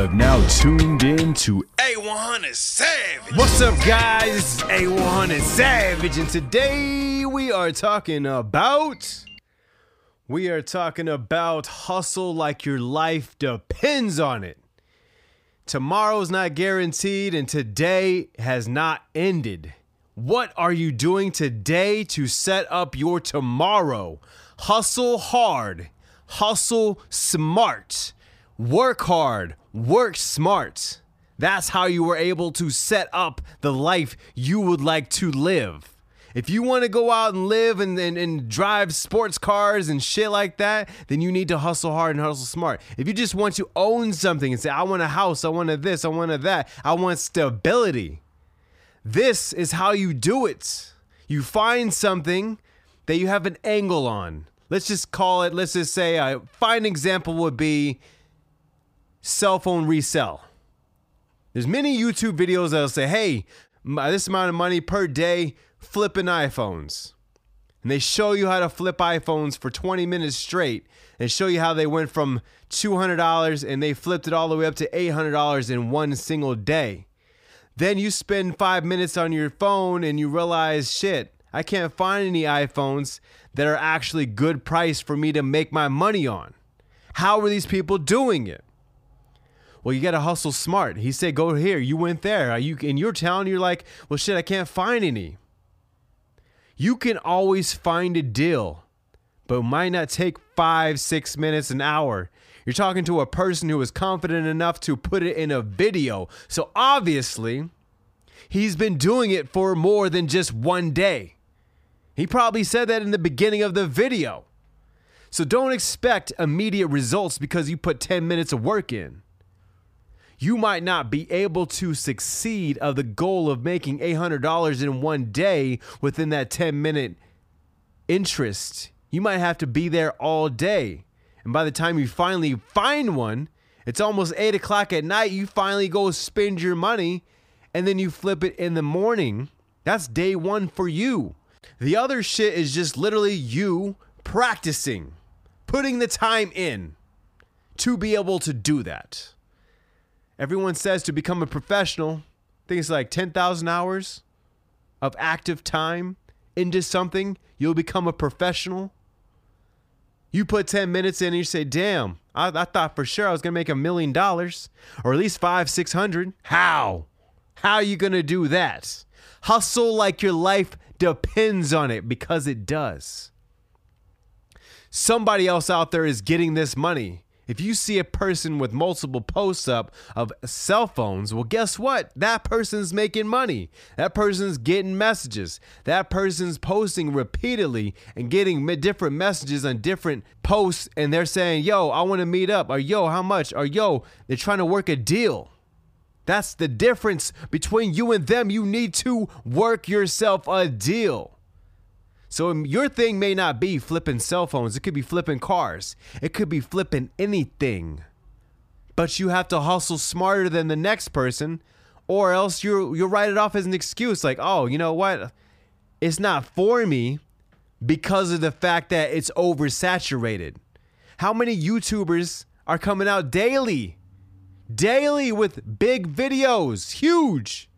have now tuned in to A100 Savage. What's up, guys? It's A100 Savage, and today we are talking about. We are talking about hustle like your life depends on it. Tomorrow's not guaranteed, and today has not ended. What are you doing today to set up your tomorrow? Hustle hard, hustle smart, work hard, work smart. That's how you were able to set up the life you would like to live. If you want to go out and live and, and, and drive sports cars and shit like that, then you need to hustle hard and hustle smart. If you just want to own something and say, I want a house, I want a this, I want a that, I want stability, this is how you do it. You find something that you have an angle on. Let's just call it, let's just say uh, a fine example would be cell phone resell. There's many YouTube videos that'll say, hey, my- uh, this amount of money per day flipping iPhones. And they show you how to flip iPhones for 20 minutes straight and show you how they went from $200 and they flipped it all the way up to $800 in one single day. Then you spend five minutes on your phone and you realize, shit, I can't find any iPhones that are actually good price for me to make my money on. How are these people doing it? Well, you got to hustle smart. He said, go here. You went there. Are you in your town? You're like, well, shit, I can't find any. You can always find a deal, but it might not take five, six minutes, an hour. You're talking to a person who is confident enough to put it in a video. So obviously, he's been doing it for more than just one day. He probably said that in the beginning of the video. So don't expect immediate results because you put 10 minutes of work in. You might not be able to succeed of the goal of making $800 in one day within that 10 minute interest. You might have to be there all day. And by the time you finally find one, it's almost 8 o'clock at night. You finally go spend your money and then you flip it in the morning. That's day one for you. The other shit is just literally you practicing, putting the time in to be able to do that. Everyone says to become a professional, I think it's like 10,000 hours of active time into something, you'll become a professional. You put 10 minutes in and you say, damn, I, I thought for sure I was going to make a million dollars or at least five, 600. How? How are you going to do that? Hustle like your life depends on it because it does. Somebody else out there is getting this money. If you see a person with multiple posts up of cell phones, well, guess what? That person's making money. That person's getting messages. That person's posting repeatedly and getting different messages on different posts, and they're saying, Yo, I want to meet up, or Yo, how much, or Yo, they're trying to work a deal. That's the difference between you and them. You need to work yourself a deal. So your thing may not be flipping cell phones. It could be flipping cars. It could be flipping anything. But you have to hustle smarter than the next person, or else you you'll write it off as an excuse. Like, oh, you know what? It's not for me because of the fact that it's oversaturated. How many YouTubers are coming out daily? Daily with big videos, huge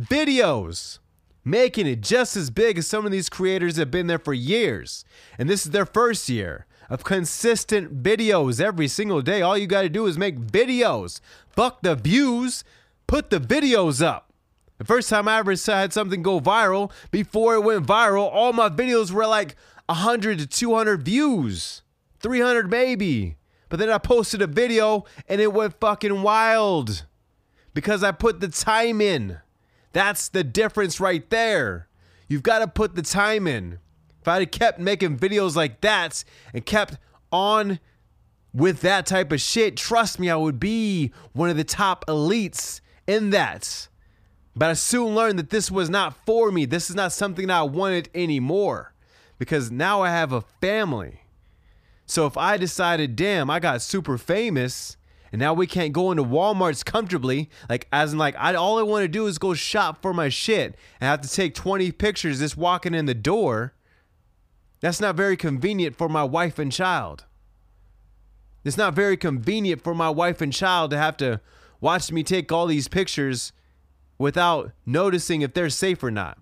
videos making it just as big as some of these creators have been there for years. And this is their first year of consistent videos every single day. All you got to do is make videos. Fuck the views, put the videos up. The first time I ever had something go viral, before it went viral, all my videos were like 100 to 200 views, 300 maybe. But then I posted a video and it went fucking wild because I put the time in. That's the difference right there. You've got to put the time in. If I had kept making videos like that and kept on with that type of shit, trust me, I would be one of the top elites in that. But I soon learned that this was not for me. This is not something I wanted anymore because now I have a family. So if I decided, damn, I got super famous and now we can't go into Walmart's comfortably, like as in like I all I want to do is go shop for my shit and have to take 20 pictures just walking in the door. That's not very convenient for my wife and child. It's not very convenient for my wife and child to have to watch me take all these pictures without noticing if they're safe or not.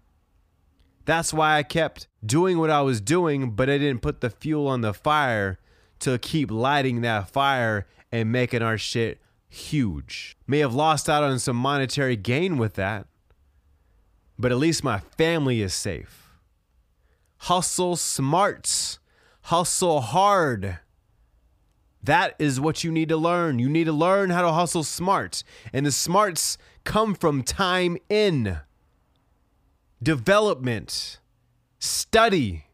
That's why I kept doing what I was doing, but I didn't put the fuel on the fire to keep lighting that fire and making our shit huge. May have lost out on some monetary gain with that, but at least my family is safe. Hustle smarts, hustle hard. That is what you need to learn. You need to learn how to hustle smart. And the smarts come from time in, development, study.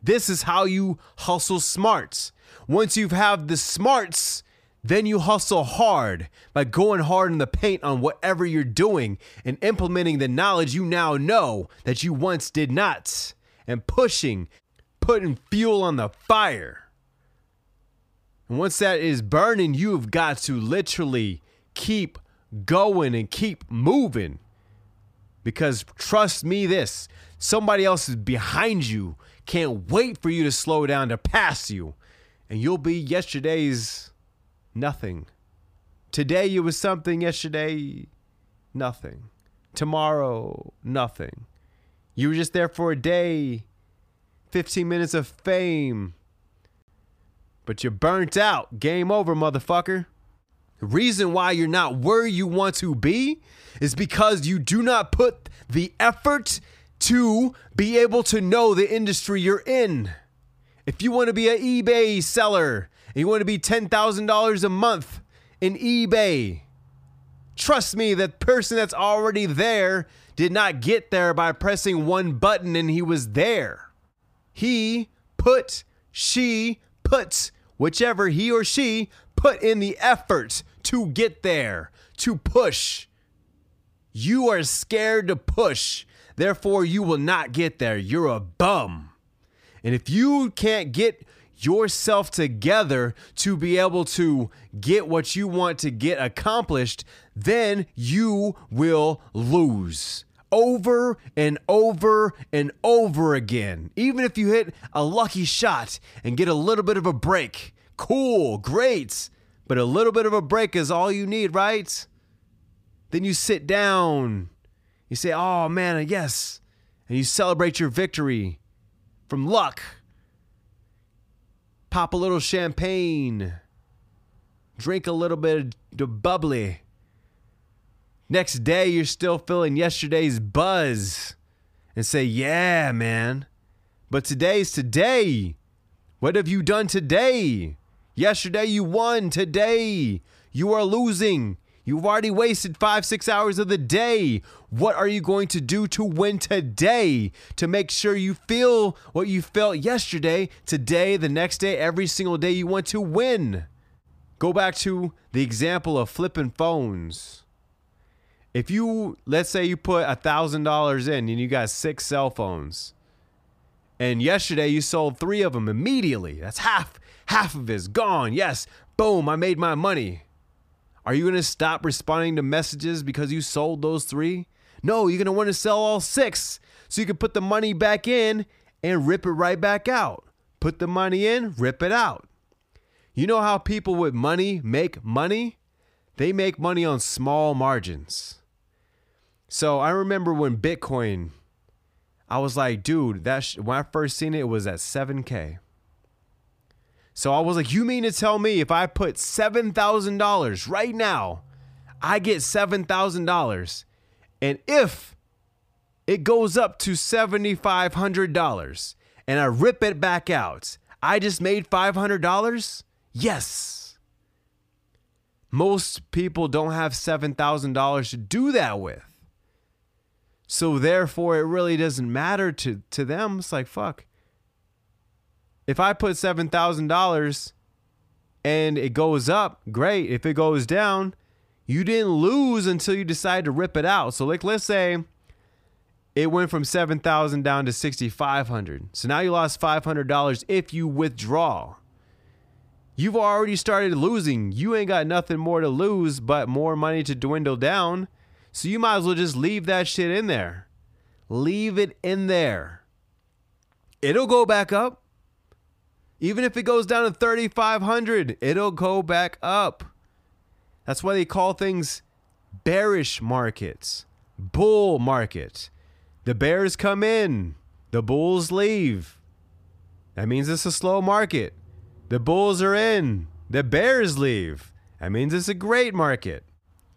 This is how you hustle smarts. Once you have the smarts, then you hustle hard by going hard in the paint on whatever you're doing and implementing the knowledge you now know that you once did not and pushing, putting fuel on the fire. And once that is burning, you've got to literally keep going and keep moving. Because trust me, this somebody else is behind you, can't wait for you to slow down to pass you, and you'll be yesterday's nothing. Today you was something, yesterday, nothing. Tomorrow, nothing. You were just there for a day, 15 minutes of fame, but you're burnt out. Game over, motherfucker. The reason why you're not where you want to be is because you do not put the effort to be able to know the industry you're in. If you want to be an eBay seller and you want to be $10,000 a month in eBay, trust me, that person that's already there did not get there by pressing one button and he was there. He put, she put, whichever he or she put in the effort to get there, to push. You are scared to push, therefore, you will not get there. You're a bum. And if you can't get yourself together to be able to get what you want to get accomplished, then you will lose over and over and over again. Even if you hit a lucky shot and get a little bit of a break, cool, great. But a little bit of a break is all you need, right? Then you sit down. You say, oh man, yes. And you celebrate your victory from luck. Pop a little champagne. Drink a little bit of bubbly. Next day, you're still feeling yesterday's buzz and say, yeah, man. But today's today. What have you done today? Yesterday, you won. Today, you are losing. You've already wasted five, six hours of the day. What are you going to do to win today to make sure you feel what you felt yesterday, today, the next day, every single day you want to win? Go back to the example of flipping phones. If you, let's say you put a $1,000 in and you got six cell phones, and yesterday you sold three of them immediately, that's half, half of it's gone. Yes, boom, I made my money. Are you going to stop responding to messages because you sold those three? No, you're going to want to sell all six so you can put the money back in and rip it right back out. Put the money in, rip it out. You know how people with money make money? They make money on small margins. So I remember when Bitcoin, I was like, dude, that sh- when I first seen it, it was at 7K. So I was like, you mean to tell me if I put $7,000 right now, I get $7,000. And if it goes up to $7,500 and I rip it back out, I just made $500? Yes. Most people don't have $7,000 to do that with. So therefore, it really doesn't matter to, to them. It's like, fuck if I put seven thousand dollars and it goes up, great. If it goes down, you didn't lose until you decide to rip it out. So like let's say it went from 7,000 down to 6,500. So now you lost $500 if you withdraw. You've already started losing. You ain't got nothing more to lose but more money to dwindle down. So you might as well just leave that shit in there. Leave it in there. It'll go back up Even if it goes down to 3,500, it'll go back up. That's why they call things bearish markets, bull market. The bears come in, the bulls leave. That means it's a slow market. The bulls are in, the bears leave. That means it's a great market.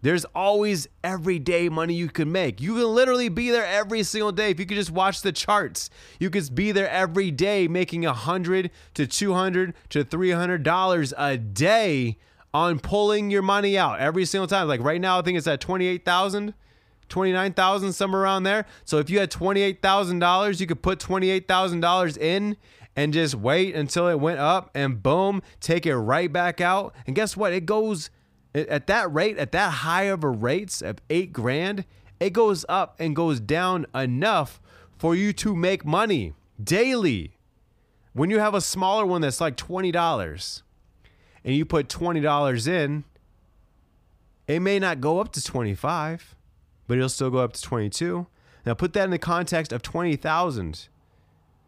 There's always everyday money you can make. You can literally be there every single day. If you could just watch the charts, you could be there every day making a hundred to two hundred to three hundred dollars a day on pulling your money out every single time. Like right now, I think it's at twenty eight thousand. 29,000 somewhere around there. So if you had $28,000, you could put $28,000 in and just wait until it went up and boom, take it right back out. And guess what? It goes at that rate, at that high of a rates of 8 grand, it goes up and goes down enough for you to make money daily. When you have a smaller one that's like $20 and you put $20 in, it may not go up to 25 but it'll still go up to 22. Now put that in the context of 20,000.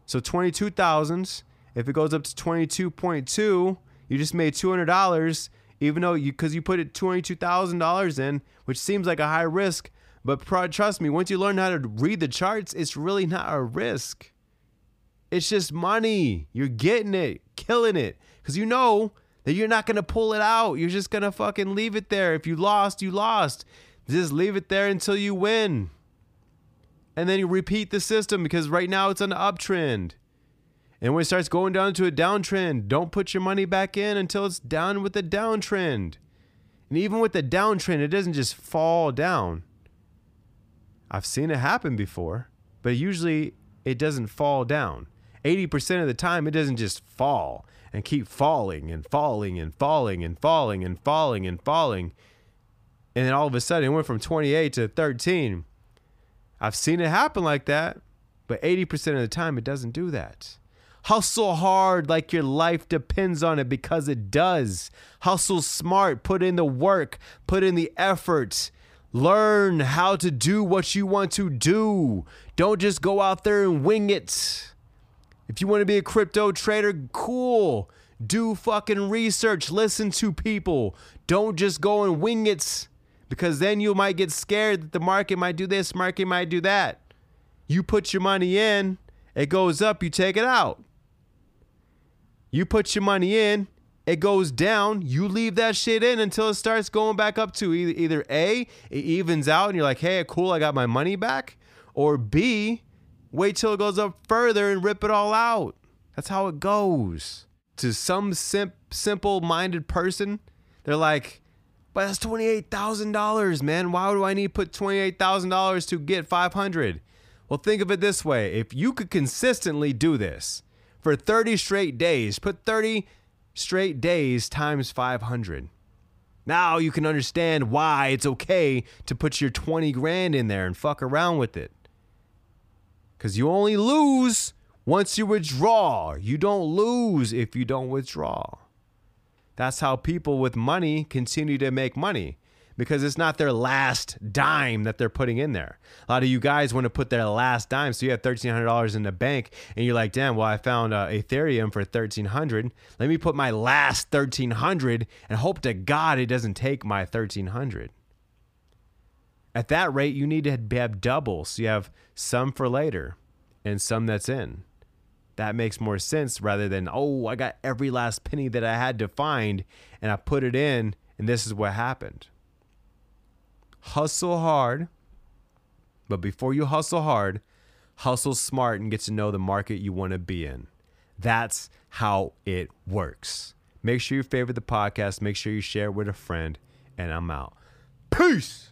So 22,000, if it goes up to 22.2, you just made $200 even though you cuz you put it $22,000 in, which seems like a high risk, but trust me, once you learn how to read the charts, it's really not a risk. It's just money. You're getting it, killing it cuz you know that you're not to pull it out. You're just to fucking leave it there. If you lost, you lost. Just leave it there until you win. And then you repeat the system because right now it's an uptrend. And when it starts going down to a downtrend, don't put your money back in until it's down with the downtrend. And even with the downtrend, it doesn't just fall down. I've seen it happen before, but usually it doesn't fall down. 80% of the time, it doesn't just fall and keep falling and falling and falling and falling and falling and falling and then all of a sudden it went from 28 to 13. I've seen it happen like that, but 80% of the time it doesn't do that. Hustle hard like your life depends on it because it does. Hustle smart, put in the work, put in the effort. Learn how to do what you want to do. Don't just go out there and wing it. If you want to be a crypto trader, cool. Do fucking research, listen to people. Don't just go and wing it because then you might get scared that the market might do this, market might do that. You put your money in, it goes up, you take it out. You put your money in, it goes down, you leave that shit in until it starts going back up to either, either A, it evens out and you're like, hey, cool, I got my money back. Or B, wait till it goes up further and rip it all out. That's how it goes. To some sim- simple minded person, they're like, but that's $28,000, man. Why do I need to put $28,000 to get 500? Well, think of it this way. If you could consistently do this for 30 straight days, put 30 straight days times 500. Now you can understand why it's okay to put your 20 grand in there and fuck around with it. Cuz you only lose once you withdraw. You don't lose if you don't withdraw. That's how people with money continue to make money because it's not their last dime that they're putting in there. A lot of you guys want to put their last dime, so you have thirteen hundred dollars in the bank, and you're like, "Damn, well, I found uh, Ethereum for thirteen hundred. Let me put my last thirteen hundred and hope to God it doesn't take my thirteen hundred. At that rate, you need to have double, so you have some for later and some that's in that makes more sense rather than, oh, I got every last penny that I had to find and I put it in and this is what happened. Hustle hard, but before you hustle hard, hustle smart and get to know the market you want to be in. That's how it works. Make sure you favorite the podcast, make sure you share it with a friend, and I'm out. Peace.